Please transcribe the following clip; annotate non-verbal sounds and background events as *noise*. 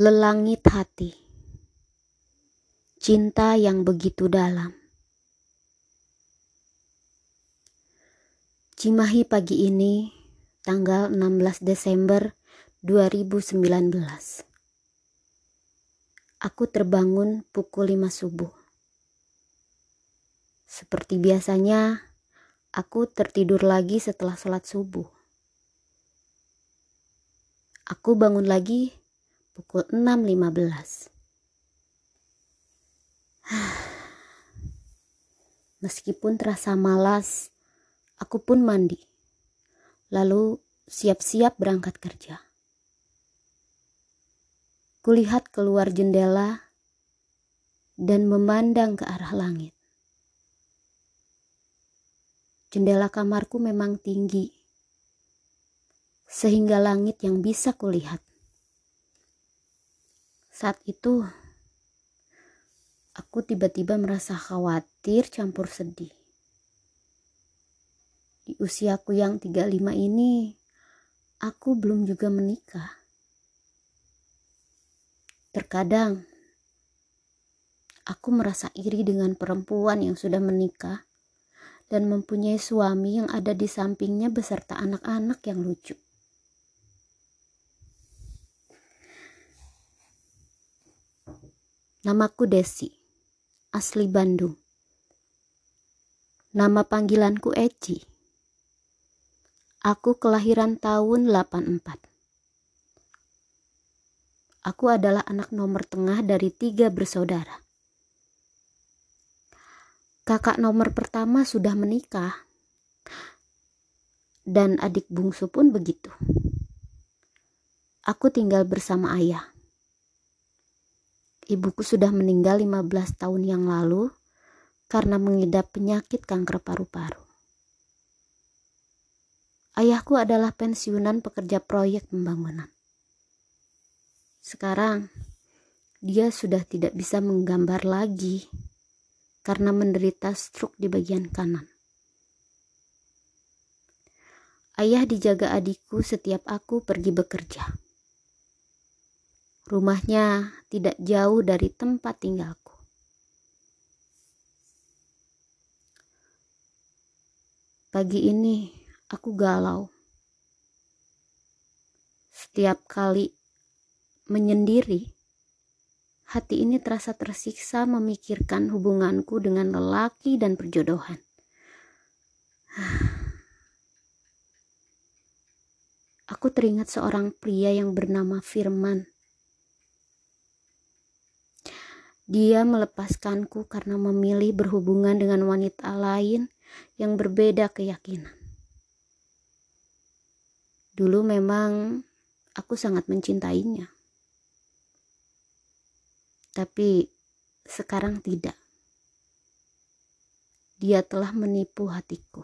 Lelangit hati, cinta yang begitu dalam. Cimahi pagi ini, tanggal 16 Desember 2019. Aku terbangun pukul 5 subuh. Seperti biasanya, aku tertidur lagi setelah sholat subuh. Aku bangun lagi pukul 6.15. *sighs* Meskipun terasa malas, aku pun mandi. Lalu siap-siap berangkat kerja. Kulihat keluar jendela dan memandang ke arah langit. Jendela kamarku memang tinggi, sehingga langit yang bisa kulihat saat itu, aku tiba-tiba merasa khawatir campur sedih. Di usiaku yang 35 ini, aku belum juga menikah. Terkadang, aku merasa iri dengan perempuan yang sudah menikah dan mempunyai suami yang ada di sampingnya beserta anak-anak yang lucu. Namaku Desi, asli Bandung. Nama panggilanku Eci. Aku kelahiran tahun 84. Aku adalah anak nomor tengah dari tiga bersaudara. Kakak nomor pertama sudah menikah, dan adik bungsu pun begitu. Aku tinggal bersama ayah. Ibuku sudah meninggal 15 tahun yang lalu karena mengidap penyakit kanker paru-paru. Ayahku adalah pensiunan pekerja proyek pembangunan. Sekarang, dia sudah tidak bisa menggambar lagi karena menderita stroke di bagian kanan. Ayah dijaga adikku setiap aku pergi bekerja. Rumahnya tidak jauh dari tempat tinggalku. Pagi ini aku galau. Setiap kali menyendiri, hati ini terasa tersiksa memikirkan hubunganku dengan lelaki dan perjodohan. *sighs* Aku teringat seorang pria yang bernama Firman Dia melepaskanku karena memilih berhubungan dengan wanita lain yang berbeda keyakinan. Dulu memang aku sangat mencintainya. Tapi sekarang tidak. Dia telah menipu hatiku.